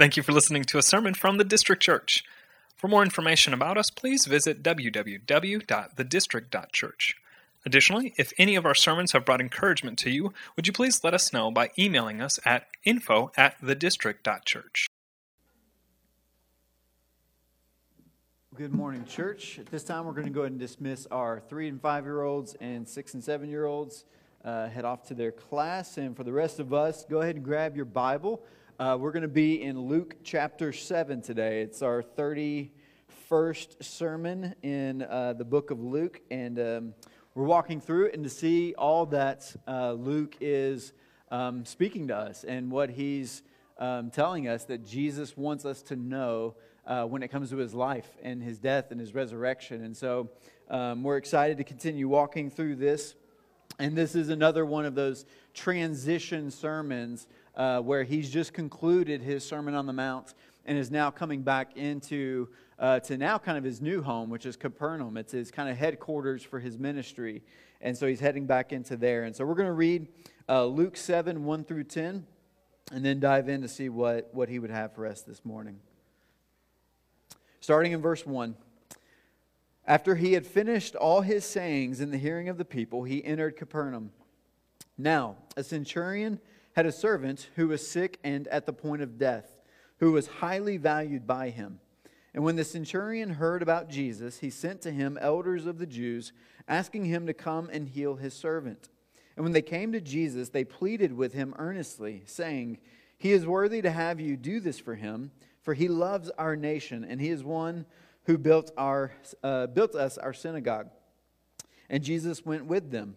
Thank you for listening to a sermon from the District Church. For more information about us, please visit www.thedistrict.church. Additionally, if any of our sermons have brought encouragement to you, would you please let us know by emailing us at info at thedistrict.church. Good morning, church. At this time, we're going to go ahead and dismiss our three and five year olds and six and seven year olds. Uh, head off to their class. And for the rest of us, go ahead and grab your Bible. Uh, we're going to be in Luke chapter 7 today. It's our 31st sermon in uh, the book of Luke, and um, we're walking through it and to see all that uh, Luke is um, speaking to us and what he's um, telling us that Jesus wants us to know uh, when it comes to his life and his death and his resurrection. And so um, we're excited to continue walking through this. And this is another one of those transition sermons uh, where he's just concluded his Sermon on the Mount and is now coming back into uh, to now kind of his new home, which is Capernaum. It's his kind of headquarters for his ministry. And so he's heading back into there. And so we're going to read uh, Luke 7, 1 through 10, and then dive in to see what, what he would have for us this morning. Starting in verse 1. After he had finished all his sayings in the hearing of the people, he entered Capernaum. Now, a centurion had a servant who was sick and at the point of death, who was highly valued by him. And when the centurion heard about Jesus, he sent to him elders of the Jews, asking him to come and heal his servant. And when they came to Jesus, they pleaded with him earnestly, saying, He is worthy to have you do this for him, for he loves our nation, and he is one who built, our, uh, built us our synagogue. And Jesus went with them.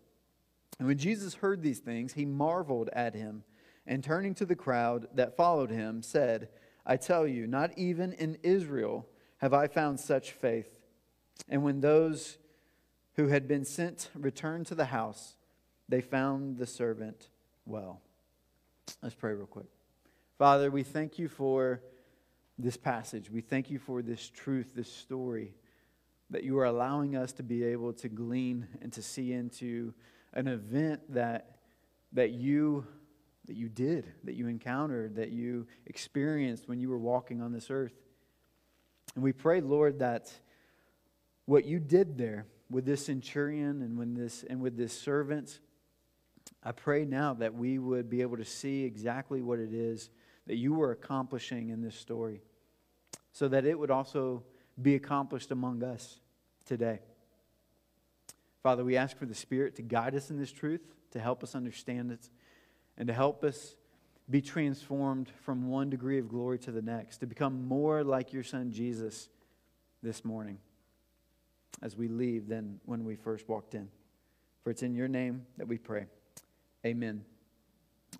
And when Jesus heard these things, he marveled at him, and turning to the crowd that followed him, said, I tell you, not even in Israel have I found such faith. And when those who had been sent returned to the house, they found the servant well. Let's pray real quick. Father, we thank you for this passage. We thank you for this truth, this story that you are allowing us to be able to glean and to see into an event that, that you that you did, that you encountered, that you experienced when you were walking on this earth. And we pray, Lord, that what you did there with this centurion and when this and with this servant, I pray now that we would be able to see exactly what it is that you were accomplishing in this story, so that it would also be accomplished among us today. Father, we ask for the Spirit to guide us in this truth, to help us understand it, and to help us be transformed from one degree of glory to the next, to become more like your Son Jesus this morning as we leave than when we first walked in. For it's in your name that we pray. Amen.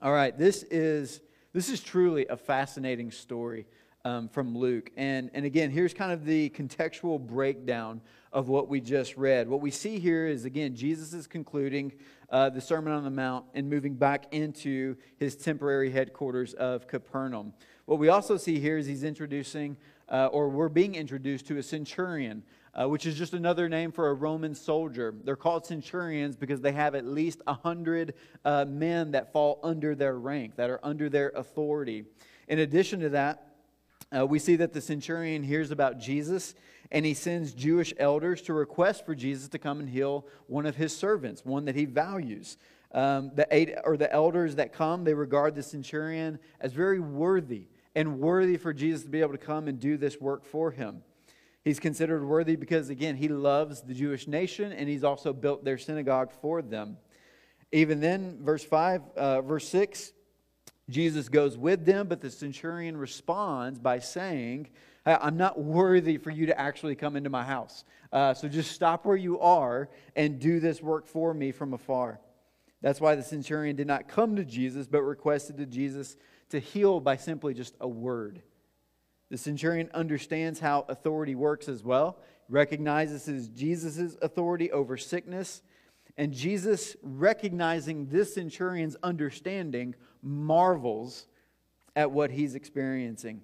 All right, this is, this is truly a fascinating story um, from Luke. And, and again, here's kind of the contextual breakdown of what we just read. What we see here is, again, Jesus is concluding uh, the Sermon on the Mount and moving back into his temporary headquarters of Capernaum. What we also see here is he's introducing, uh, or we're being introduced to a centurion. Uh, which is just another name for a Roman soldier. They're called centurions because they have at least 100 uh, men that fall under their rank, that are under their authority. In addition to that, uh, we see that the centurion hears about Jesus and he sends Jewish elders to request for Jesus to come and heal one of his servants, one that he values. Um, the eight or the elders that come, they regard the centurion as very worthy and worthy for Jesus to be able to come and do this work for him. He's considered worthy because, again, he loves the Jewish nation and he's also built their synagogue for them. Even then, verse 5, uh, verse 6, Jesus goes with them, but the centurion responds by saying, I'm not worthy for you to actually come into my house. Uh, so just stop where you are and do this work for me from afar. That's why the centurion did not come to Jesus, but requested to Jesus to heal by simply just a word. The centurion understands how authority works as well, recognizes Jesus' authority over sickness. And Jesus, recognizing this centurion's understanding, marvels at what he's experiencing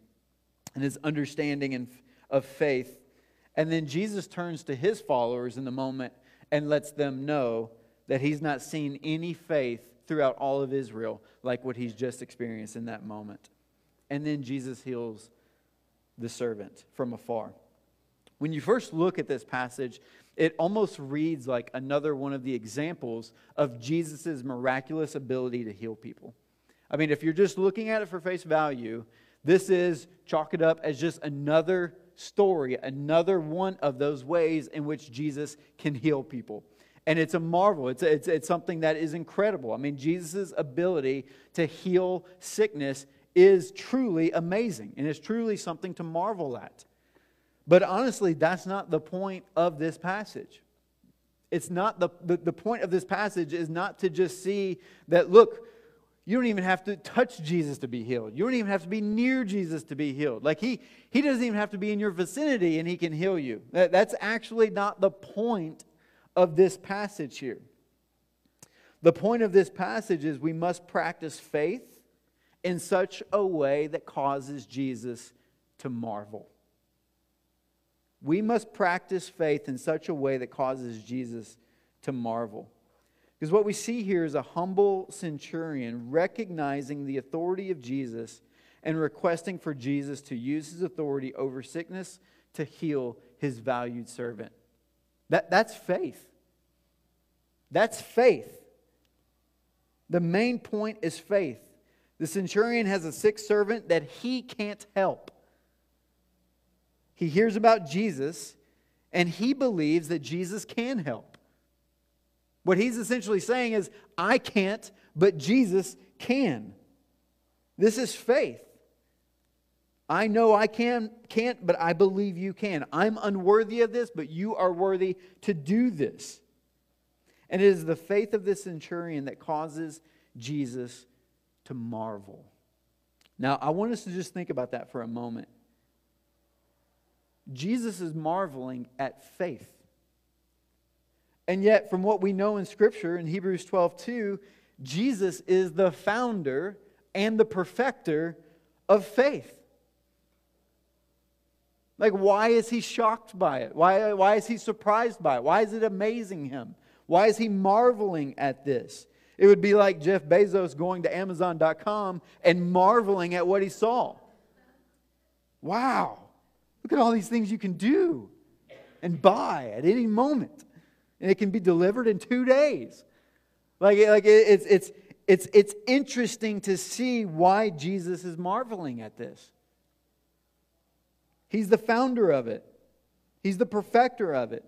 and his understanding and, of faith. And then Jesus turns to his followers in the moment and lets them know that he's not seen any faith throughout all of Israel like what he's just experienced in that moment. And then Jesus heals the servant from afar. When you first look at this passage, it almost reads like another one of the examples of Jesus' miraculous ability to heal people. I mean, if you're just looking at it for face value, this is chalk it up as just another story, another one of those ways in which Jesus can heal people. And it's a marvel. It's, it's, it's something that is incredible. I mean, Jesus' ability to heal sickness is truly amazing and is truly something to marvel at. But honestly, that's not the point of this passage. It's not the, the, the point of this passage is not to just see that, look, you don't even have to touch Jesus to be healed. You don't even have to be near Jesus to be healed. Like he, he doesn't even have to be in your vicinity and he can heal you. That, that's actually not the point of this passage here. The point of this passage is we must practice faith in such a way that causes Jesus to marvel. We must practice faith in such a way that causes Jesus to marvel. Because what we see here is a humble centurion recognizing the authority of Jesus and requesting for Jesus to use his authority over sickness to heal his valued servant. That, that's faith. That's faith. The main point is faith. The centurion has a sick servant that he can't help. He hears about Jesus and he believes that Jesus can help. What he's essentially saying is, I can't, but Jesus can. This is faith. I know I can, can't, but I believe you can. I'm unworthy of this, but you are worthy to do this. And it is the faith of this centurion that causes Jesus to marvel. Now, I want us to just think about that for a moment. Jesus is marveling at faith. And yet, from what we know in Scripture in Hebrews 12 2, Jesus is the founder and the perfecter of faith. Like, why is he shocked by it? Why, why is he surprised by it? Why is it amazing him? Why is he marveling at this? It would be like Jeff Bezos going to Amazon.com and marveling at what he saw. Wow, look at all these things you can do and buy at any moment. And it can be delivered in two days. Like, like it's, it's, it's, it's interesting to see why Jesus is marveling at this. He's the founder of it, He's the perfecter of it.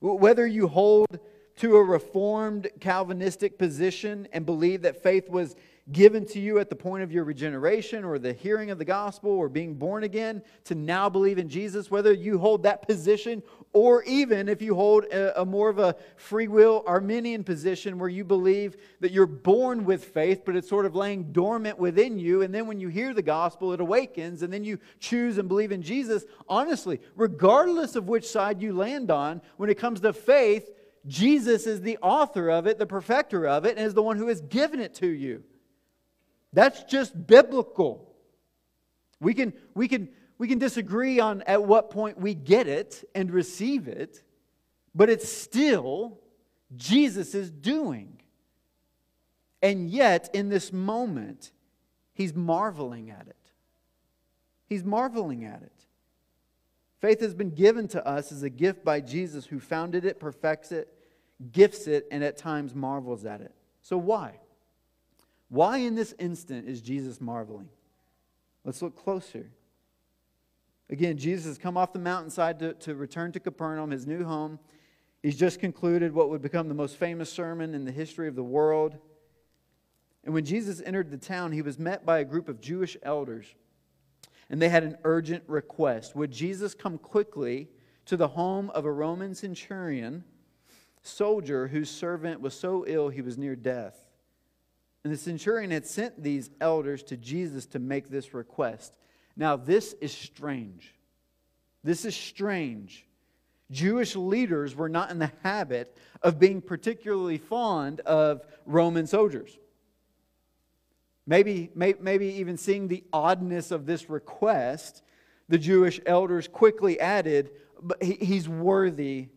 Whether you hold to a reformed Calvinistic position and believe that faith was given to you at the point of your regeneration or the hearing of the gospel or being born again to now believe in Jesus, whether you hold that position or even if you hold a, a, more of a free will Arminian position where you believe that you're born with faith, but it's sort of laying dormant within you, and then when you hear the gospel, it awakens, and then you choose and believe in Jesus. Honestly, regardless of which side you land on, when it comes to faith, Jesus is the author of it, the perfecter of it, and is the one who has given it to you. That's just biblical. We can, we can, we can disagree on at what point we get it and receive it, but it's still Jesus' is doing. And yet, in this moment, he's marveling at it. He's marveling at it. Faith has been given to us as a gift by Jesus who founded it, perfects it, gifts it, and at times marvels at it. So, why? Why in this instant is Jesus marveling? Let's look closer. Again, Jesus has come off the mountainside to, to return to Capernaum, his new home. He's just concluded what would become the most famous sermon in the history of the world. And when Jesus entered the town, he was met by a group of Jewish elders. And they had an urgent request Would Jesus come quickly to the home of a Roman centurion soldier whose servant was so ill he was near death. And the centurion had sent these elders to Jesus to make this request. Now, this is strange. This is strange. Jewish leaders were not in the habit of being particularly fond of Roman soldiers. Maybe, maybe even seeing the oddness of this request, the Jewish elders quickly added, But he's worthy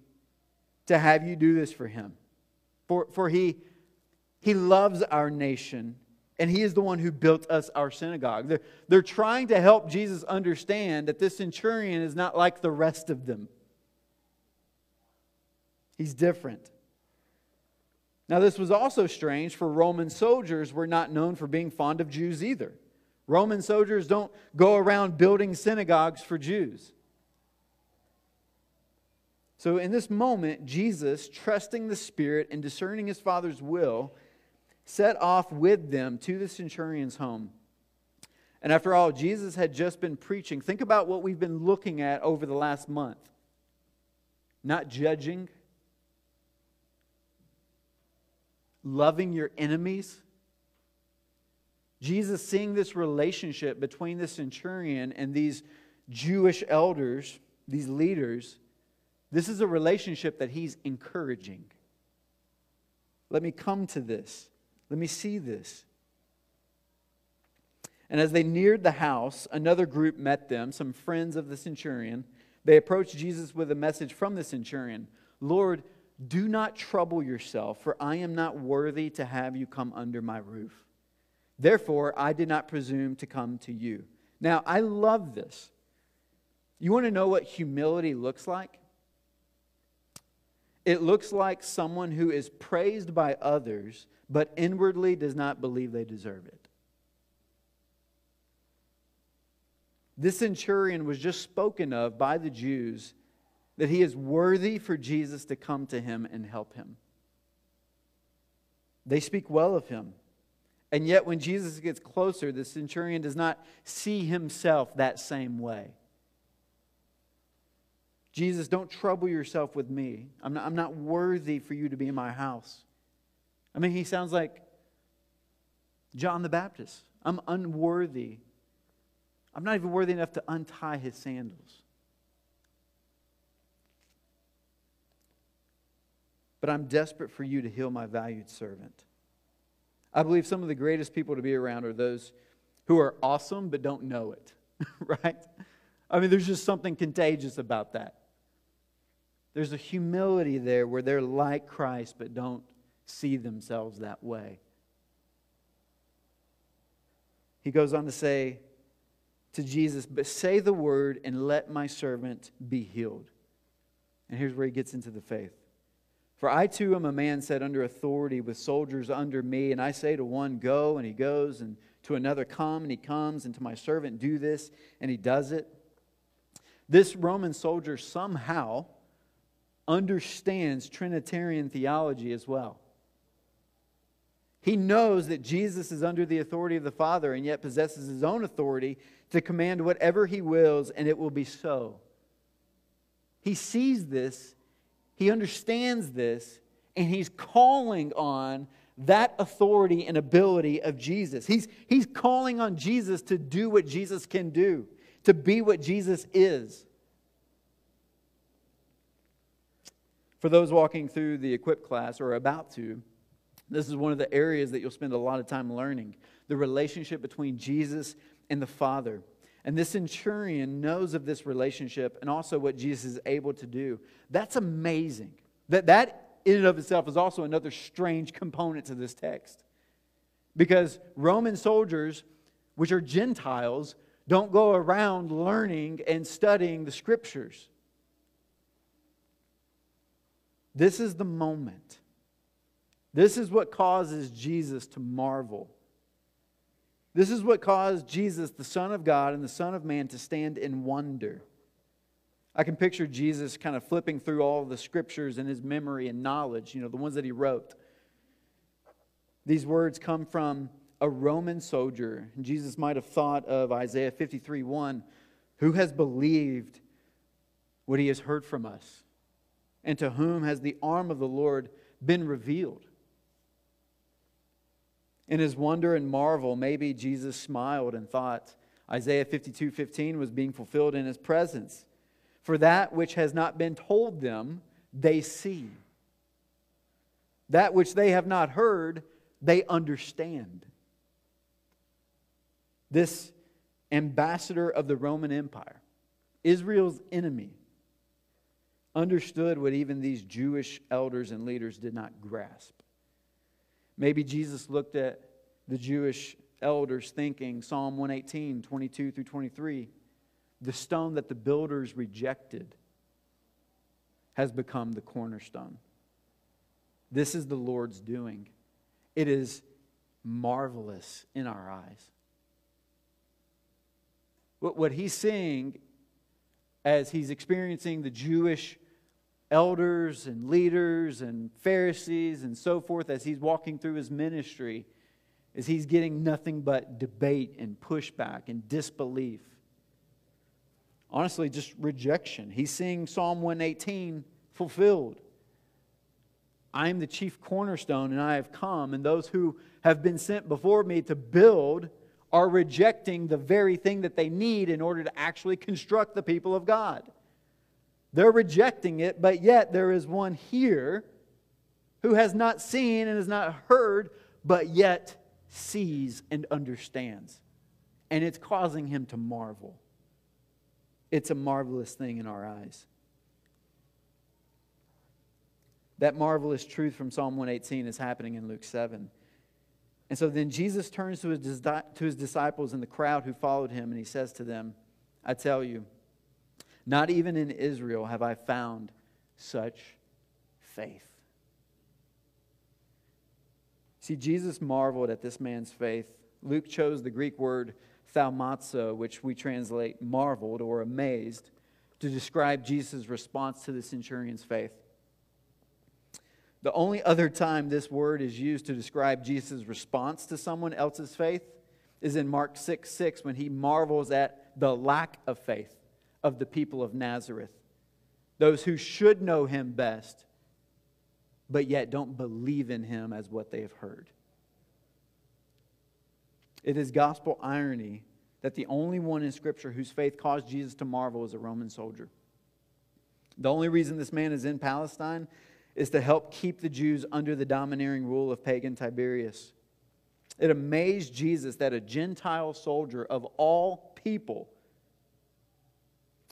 to have you do this for him. For, for he, he loves our nation, and he is the one who built us our synagogue. They're, they're trying to help Jesus understand that this centurion is not like the rest of them. He's different. Now, this was also strange, for Roman soldiers were not known for being fond of Jews either. Roman soldiers don't go around building synagogues for Jews. So, in this moment, Jesus, trusting the Spirit and discerning his Father's will, set off with them to the centurion's home. And after all, Jesus had just been preaching. Think about what we've been looking at over the last month not judging, loving your enemies. Jesus seeing this relationship between the centurion and these Jewish elders, these leaders, this is a relationship that he's encouraging. Let me come to this. Let me see this. And as they neared the house, another group met them, some friends of the centurion. They approached Jesus with a message from the centurion Lord, do not trouble yourself, for I am not worthy to have you come under my roof. Therefore, I did not presume to come to you. Now, I love this. You want to know what humility looks like? It looks like someone who is praised by others, but inwardly does not believe they deserve it. This centurion was just spoken of by the Jews that he is worthy for Jesus to come to him and help him. They speak well of him. And yet, when Jesus gets closer, the centurion does not see himself that same way. Jesus, don't trouble yourself with me. I'm not, I'm not worthy for you to be in my house. I mean, he sounds like John the Baptist. I'm unworthy. I'm not even worthy enough to untie his sandals. but I'm desperate for you to heal my valued servant. I believe some of the greatest people to be around are those who are awesome but don't know it, right? I mean, there's just something contagious about that. There's a humility there where they're like Christ but don't see themselves that way. He goes on to say to Jesus, But say the word and let my servant be healed. And here's where he gets into the faith. For I too am a man set under authority with soldiers under me, and I say to one, Go, and he goes, and to another, Come, and he comes, and to my servant, Do this, and he does it. This Roman soldier somehow understands Trinitarian theology as well. He knows that Jesus is under the authority of the Father and yet possesses his own authority to command whatever he wills, and it will be so. He sees this he understands this, and he's calling on that authority and ability of Jesus. He's, he's calling on Jesus to do what Jesus can do, to be what Jesus is. For those walking through the equip class or about to, this is one of the areas that you'll spend a lot of time learning the relationship between Jesus and the Father. And this centurion knows of this relationship and also what Jesus is able to do. That's amazing. That, that in and of itself is also another strange component to this text. Because Roman soldiers, which are Gentiles, don't go around learning and studying the scriptures. This is the moment. This is what causes Jesus to marvel. This is what caused Jesus, the Son of God and the Son of Man, to stand in wonder. I can picture Jesus kind of flipping through all the scriptures in his memory and knowledge, you know, the ones that he wrote. These words come from a Roman soldier. Jesus might have thought of Isaiah 53 1, who has believed what he has heard from us, and to whom has the arm of the Lord been revealed. In his wonder and marvel, maybe Jesus smiled and thought, Isaiah 52 15 was being fulfilled in his presence. For that which has not been told them, they see. That which they have not heard, they understand. This ambassador of the Roman Empire, Israel's enemy, understood what even these Jewish elders and leaders did not grasp. Maybe Jesus looked at the Jewish elders thinking, Psalm 118, 22 through 23, the stone that the builders rejected has become the cornerstone. This is the Lord's doing. It is marvelous in our eyes. What he's seeing as he's experiencing the Jewish elders and leaders and Pharisees and so forth as he's walking through his ministry is he's getting nothing but debate and pushback and disbelief. Honestly, just rejection. He's seeing Psalm 118 fulfilled. I am the chief cornerstone, and I have come, and those who have been sent before me to build are rejecting the very thing that they need in order to actually construct the people of God. They're rejecting it, but yet there is one here who has not seen and has not heard, but yet sees and understands. And it's causing him to marvel. It's a marvelous thing in our eyes. That marvelous truth from Psalm 118 is happening in Luke 7. And so then Jesus turns to his, to his disciples and the crowd who followed him, and he says to them, I tell you, not even in Israel have I found such faith. See, Jesus marveled at this man's faith. Luke chose the Greek word thaumazo, which we translate marveled or amazed, to describe Jesus' response to the centurion's faith. The only other time this word is used to describe Jesus' response to someone else's faith is in Mark 6 6 when he marvels at the lack of faith of the people of Nazareth, those who should know him best, but yet don't believe in him as what they have heard. It is gospel irony that the only one in Scripture whose faith caused Jesus to marvel is a Roman soldier. The only reason this man is in Palestine is to help keep the Jews under the domineering rule of pagan Tiberius. It amazed Jesus that a Gentile soldier of all people,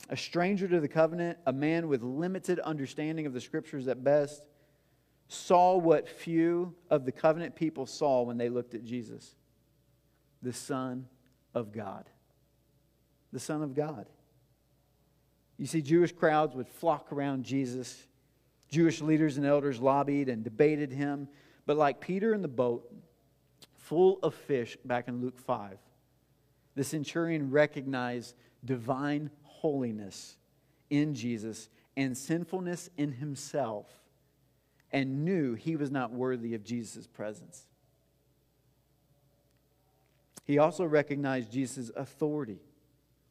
a stranger to the covenant, a man with limited understanding of the scriptures at best, saw what few of the covenant people saw when they looked at Jesus the Son of God. The Son of God. You see, Jewish crowds would flock around Jesus Jewish leaders and elders lobbied and debated him. But like Peter in the boat, full of fish, back in Luke 5, the centurion recognized divine holiness in Jesus and sinfulness in himself and knew he was not worthy of Jesus' presence. He also recognized Jesus' authority.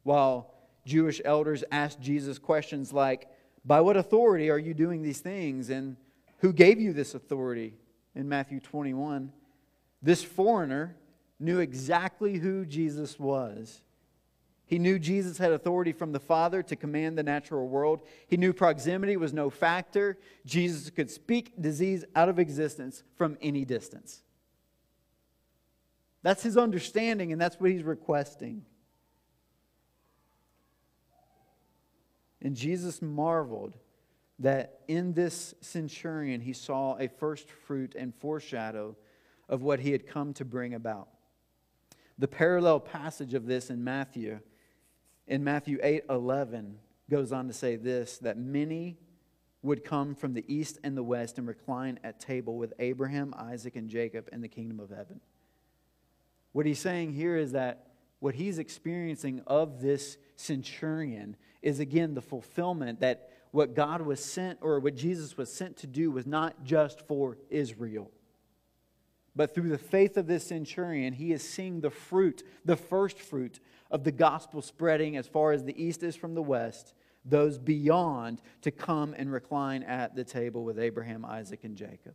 While Jewish elders asked Jesus questions like, by what authority are you doing these things? And who gave you this authority? In Matthew 21, this foreigner knew exactly who Jesus was. He knew Jesus had authority from the Father to command the natural world. He knew proximity was no factor. Jesus could speak disease out of existence from any distance. That's his understanding, and that's what he's requesting. And Jesus marveled that in this centurion he saw a first fruit and foreshadow of what he had come to bring about. The parallel passage of this in Matthew, in Matthew 8 11, goes on to say this that many would come from the east and the west and recline at table with Abraham, Isaac, and Jacob in the kingdom of heaven. What he's saying here is that what he's experiencing of this centurion is again the fulfillment that what God was sent or what Jesus was sent to do was not just for Israel. But through the faith of this centurion, he is seeing the fruit, the first fruit of the gospel spreading as far as the east is from the west, those beyond to come and recline at the table with Abraham, Isaac, and Jacob.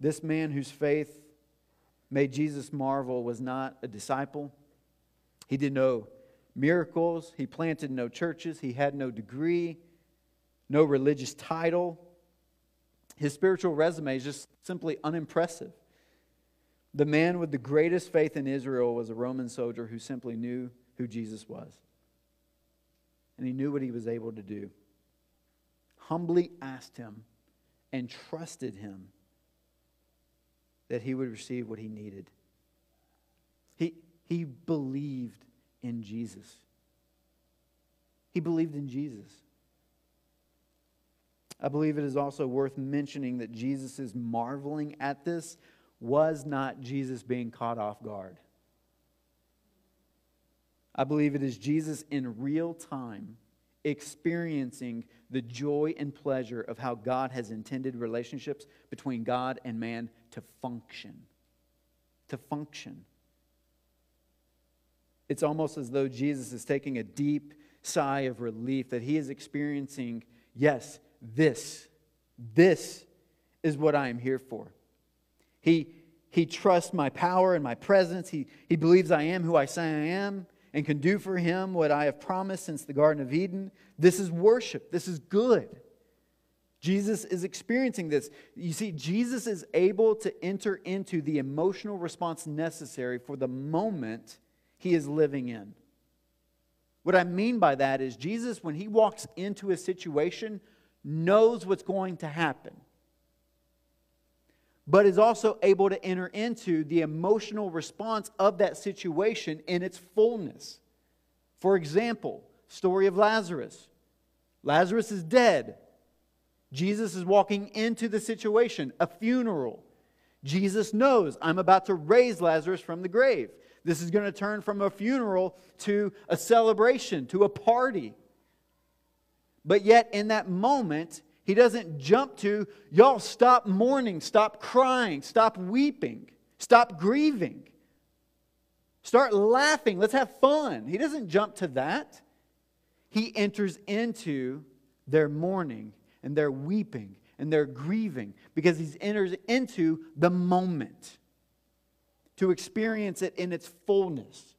This man whose faith made Jesus marvel was not a disciple. He did no miracles. He planted no churches. He had no degree, no religious title. His spiritual resume is just simply unimpressive. The man with the greatest faith in Israel was a Roman soldier who simply knew who Jesus was. And he knew what he was able to do. Humbly asked him and trusted him that he would receive what he needed. He, he believed in Jesus. He believed in Jesus. I believe it is also worth mentioning that Jesus' marveling at this was not Jesus being caught off guard. I believe it is Jesus in real time experiencing the joy and pleasure of how God has intended relationships between God and man to function. To function. It's almost as though Jesus is taking a deep sigh of relief that he is experiencing, yes, this, this is what I am here for. He, he trusts my power and my presence. He, he believes I am who I say I am and can do for him what I have promised since the Garden of Eden. This is worship. This is good. Jesus is experiencing this. You see, Jesus is able to enter into the emotional response necessary for the moment he is living in. What I mean by that is, Jesus, when he walks into a situation, knows what's going to happen but is also able to enter into the emotional response of that situation in its fullness. For example, story of Lazarus. Lazarus is dead. Jesus is walking into the situation, a funeral. Jesus knows I'm about to raise Lazarus from the grave. This is going to turn from a funeral to a celebration, to a party. But yet, in that moment, he doesn't jump to, y'all stop mourning, stop crying, stop weeping, stop grieving. Start laughing, let's have fun. He doesn't jump to that. He enters into their mourning and their weeping and their grieving because he enters into the moment to experience it in its fullness.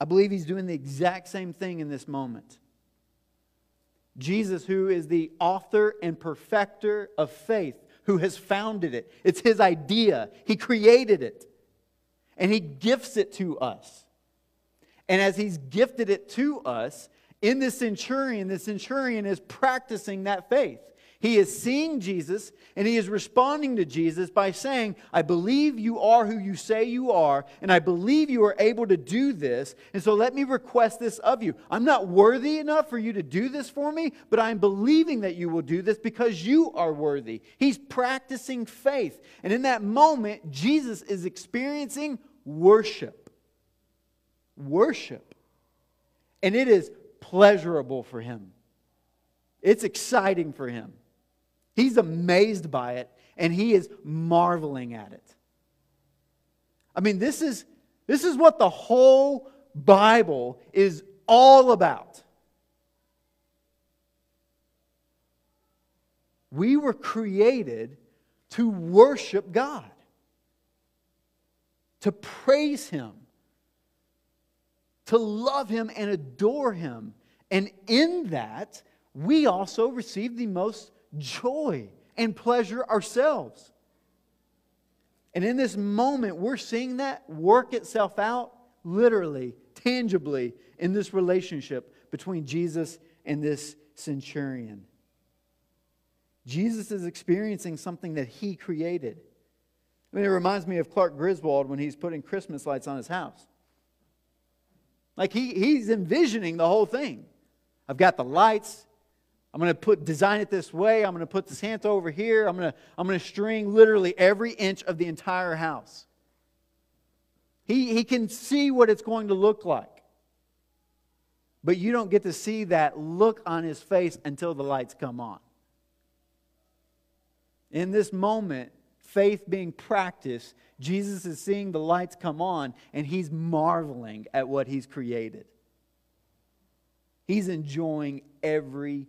I believe he's doing the exact same thing in this moment. Jesus, who is the author and perfecter of faith, who has founded it. It's his idea, he created it, and he gifts it to us. And as he's gifted it to us, in this centurion, the centurion is practicing that faith. He is seeing Jesus and he is responding to Jesus by saying, I believe you are who you say you are, and I believe you are able to do this. And so let me request this of you. I'm not worthy enough for you to do this for me, but I'm believing that you will do this because you are worthy. He's practicing faith. And in that moment, Jesus is experiencing worship. Worship. And it is pleasurable for him. It's exciting for him. He's amazed by it and he is marveling at it. I mean, this is, this is what the whole Bible is all about. We were created to worship God, to praise Him, to love Him and adore Him. And in that, we also receive the most joy and pleasure ourselves. And in this moment, we're seeing that work itself out literally, tangibly, in this relationship between Jesus and this centurion. Jesus is experiencing something that he created. I mean, it reminds me of Clark Griswold when he's putting Christmas lights on his house. Like he, he's envisioning the whole thing. I've got the lights, I'm going to put design it this way. I'm going to put the Santa over here. I'm going to I'm going to string literally every inch of the entire house. He he can see what it's going to look like. But you don't get to see that look on his face until the lights come on. In this moment, faith being practiced, Jesus is seeing the lights come on and he's marveling at what he's created. He's enjoying every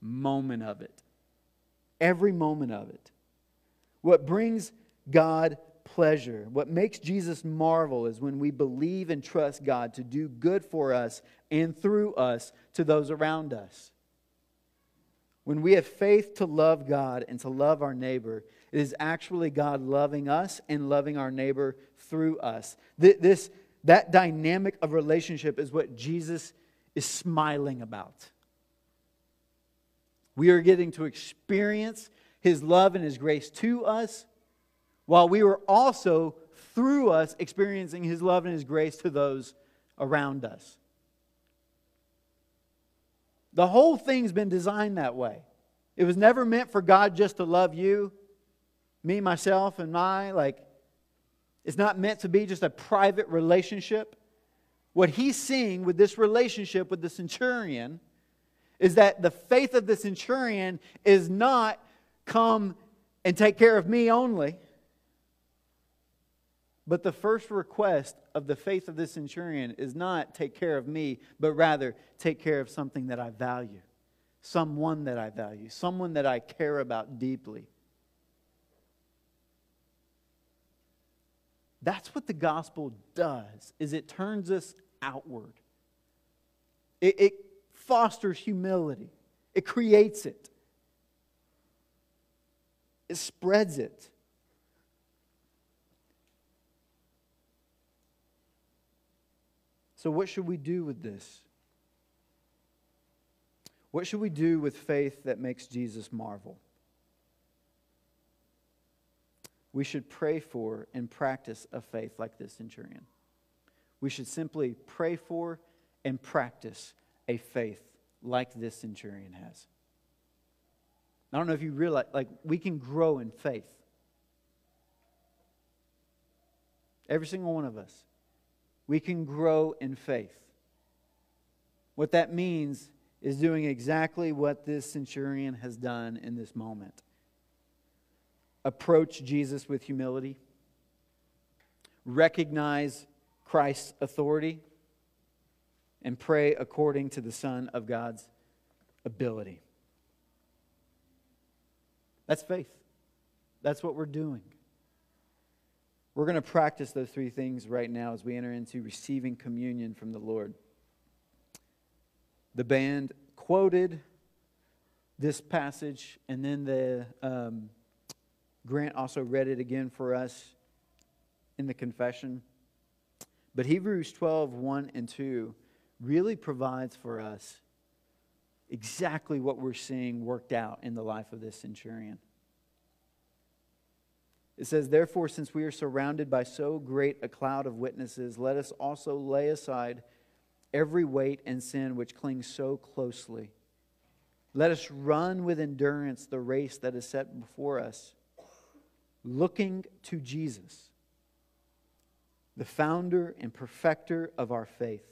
moment of it. Every moment of it. What brings God pleasure, what makes Jesus marvel, is when we believe and trust God to do good for us and through us to those around us. When we have faith to love God and to love our neighbor, it is actually God loving us and loving our neighbor through us. This, that dynamic of relationship is what Jesus is smiling about. We are getting to experience his love and his grace to us, while we were also, through us, experiencing his love and his grace to those around us. The whole thing's been designed that way. It was never meant for God just to love you, me, myself, and I. Like, it's not meant to be just a private relationship. What he's seeing with this relationship with the centurion is that the faith of the centurion is not come and take care of me only. But the first request of the faith of the centurion is not take care of me, but rather take care of something that I value, someone that I value, someone that I care about deeply. That's what the gospel does, is it turns us outward. It, it fosters humility. It creates it. It spreads it. So, what should we do with this? What should we do with faith that makes Jesus marvel? We should pray for and practice a faith like this centurion. We should simply pray for and practice a faith like this centurion has. I don't know if you realize, like, we can grow in faith. Every single one of us we can grow in faith. What that means is doing exactly what this centurion has done in this moment approach Jesus with humility, recognize Christ's authority, and pray according to the Son of God's ability. That's faith. That's what we're doing. We're going to practice those three things right now as we enter into receiving communion from the Lord. The band quoted this passage, and then the um, Grant also read it again for us in the confession. But Hebrews 12, 1 and 2 really provides for us exactly what we're seeing worked out in the life of this centurion. It says, Therefore, since we are surrounded by so great a cloud of witnesses, let us also lay aside every weight and sin which clings so closely. Let us run with endurance the race that is set before us, looking to Jesus, the founder and perfecter of our faith,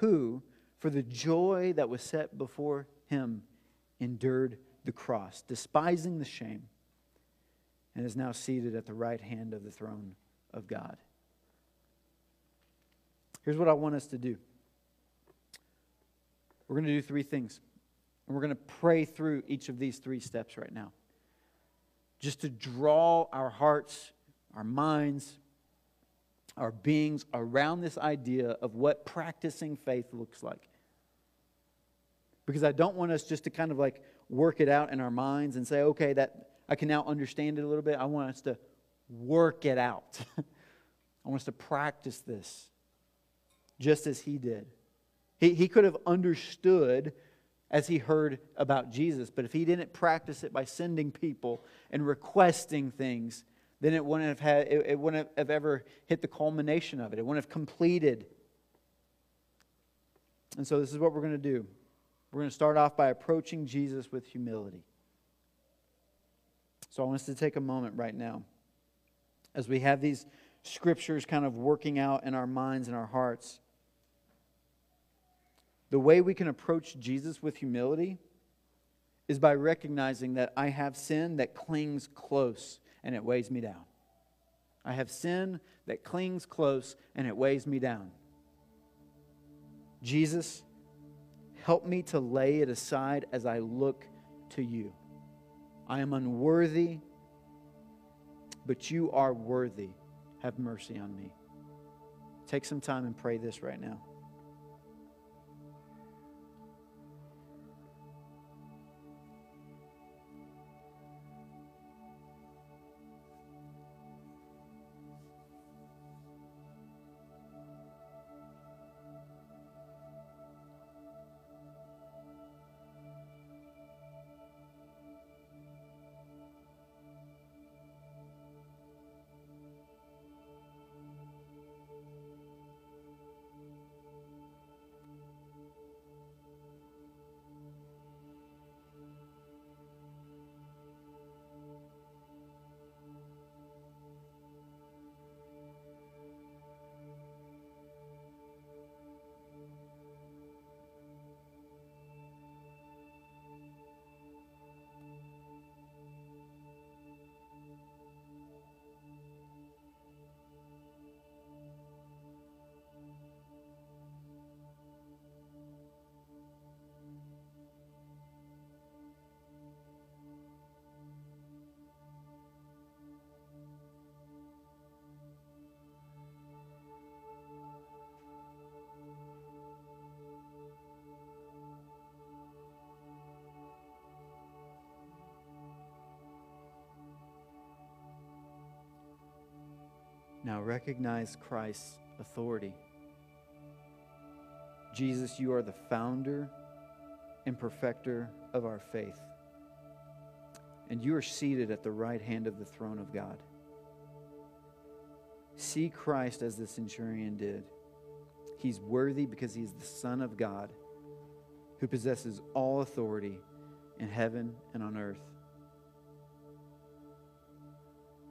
who, for the joy that was set before him, endured the cross, despising the shame and is now seated at the right hand of the throne of God. Here's what I want us to do we're going to do three things, and we're going to pray through each of these three steps right now. Just to draw our hearts, our minds, our beings around this idea of what practicing faith looks like. Because I don't want us just to kind of like work it out in our minds and say, okay, that I can now understand it a little bit. I want us to work it out. I want us to practice this just as he did. He, he could have understood as he heard about Jesus, but if he didn't practice it by sending people and requesting things, then it wouldn't have had it, it wouldn't have ever hit the culmination of it. It wouldn't have completed. And so this is what we're going to do. We're going to start off by approaching Jesus with humility. So I want us to take a moment right now as we have these scriptures kind of working out in our minds and our hearts. The way we can approach Jesus with humility is by recognizing that I have sin that clings close and it weighs me down. I have sin that clings close and it weighs me down. Jesus, help me to lay it aside as I look to you. I am unworthy but you are worthy. Have mercy on me. Take some time and pray this right now. Now recognize Christ's authority. Jesus, you are the founder and perfecter of our faith. And you are seated at the right hand of the throne of God. See Christ as the centurion did. He's worthy because he is the Son of God who possesses all authority in heaven and on earth.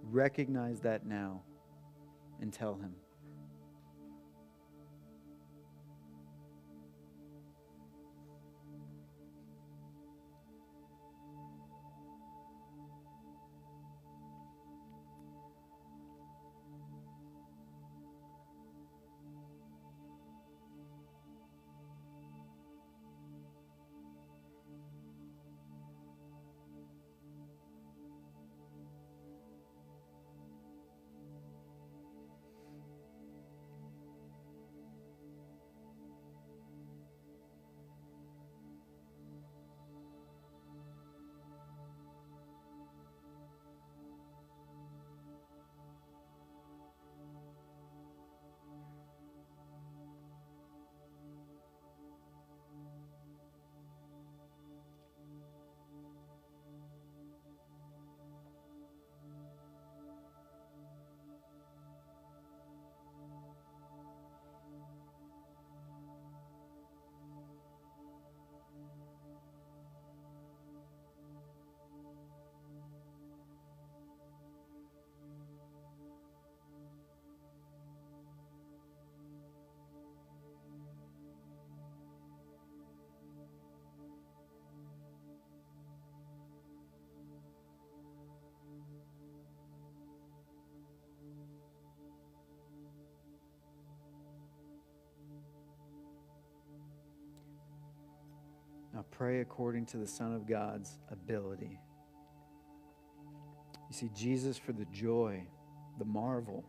Recognize that now and tell him. Pray according to the Son of God's ability. You see, Jesus, for the joy, the marvel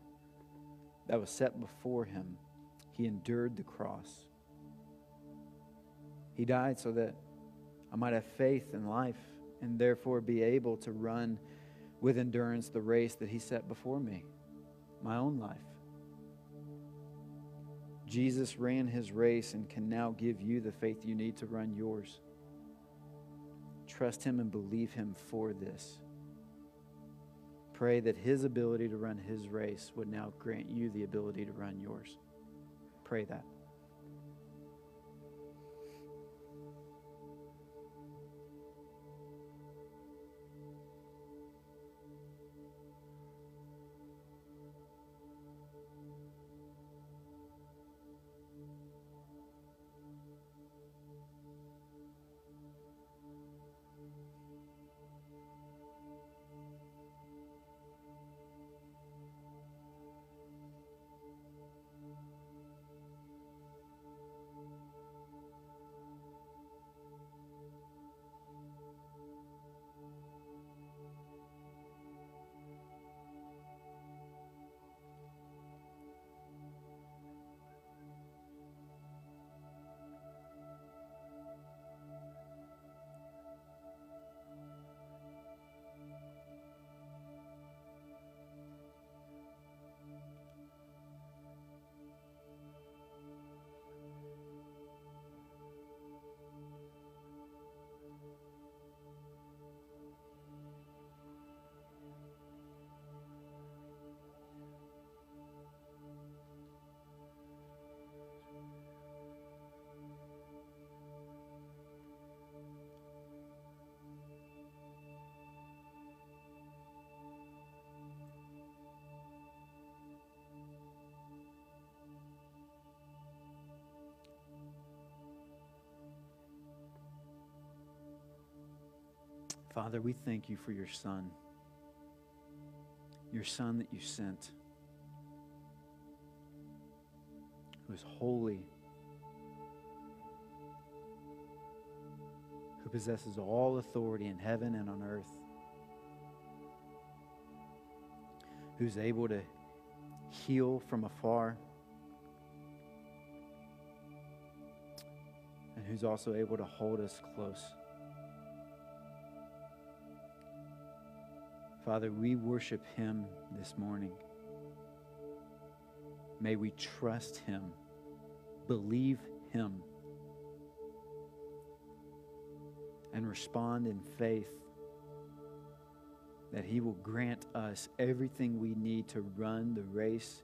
that was set before him, he endured the cross. He died so that I might have faith in life and therefore be able to run with endurance the race that he set before me, my own life. Jesus ran his race and can now give you the faith you need to run yours. Trust him and believe him for this. Pray that his ability to run his race would now grant you the ability to run yours. Pray that. Father, we thank you for your Son, your Son that you sent, who is holy, who possesses all authority in heaven and on earth, who's able to heal from afar. And who's also able to hold us close. Father, we worship him this morning. May we trust him, believe him, and respond in faith that he will grant us everything we need to run the race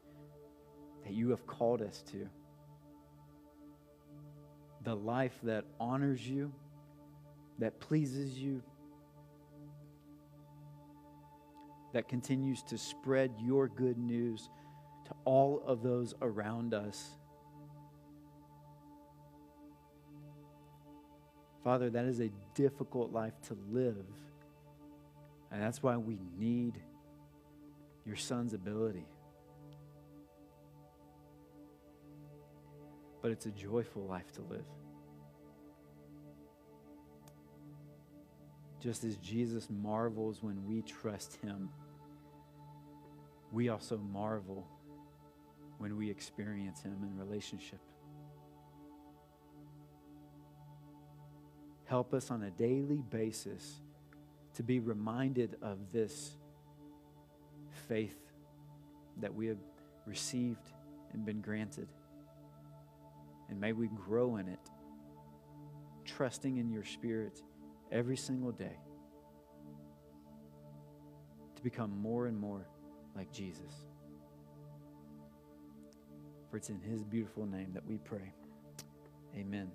that you have called us to. The life that honors you, that pleases you, that continues to spread your good news to all of those around us. Father, that is a difficult life to live. And that's why we need your son's ability. But it's a joyful life to live. Just as Jesus marvels when we trust him we also marvel when we experience Him in relationship. Help us on a daily basis to be reminded of this faith that we have received and been granted. And may we grow in it, trusting in your Spirit every single day to become more and more like Jesus. For it's in his beautiful name that we pray. Amen.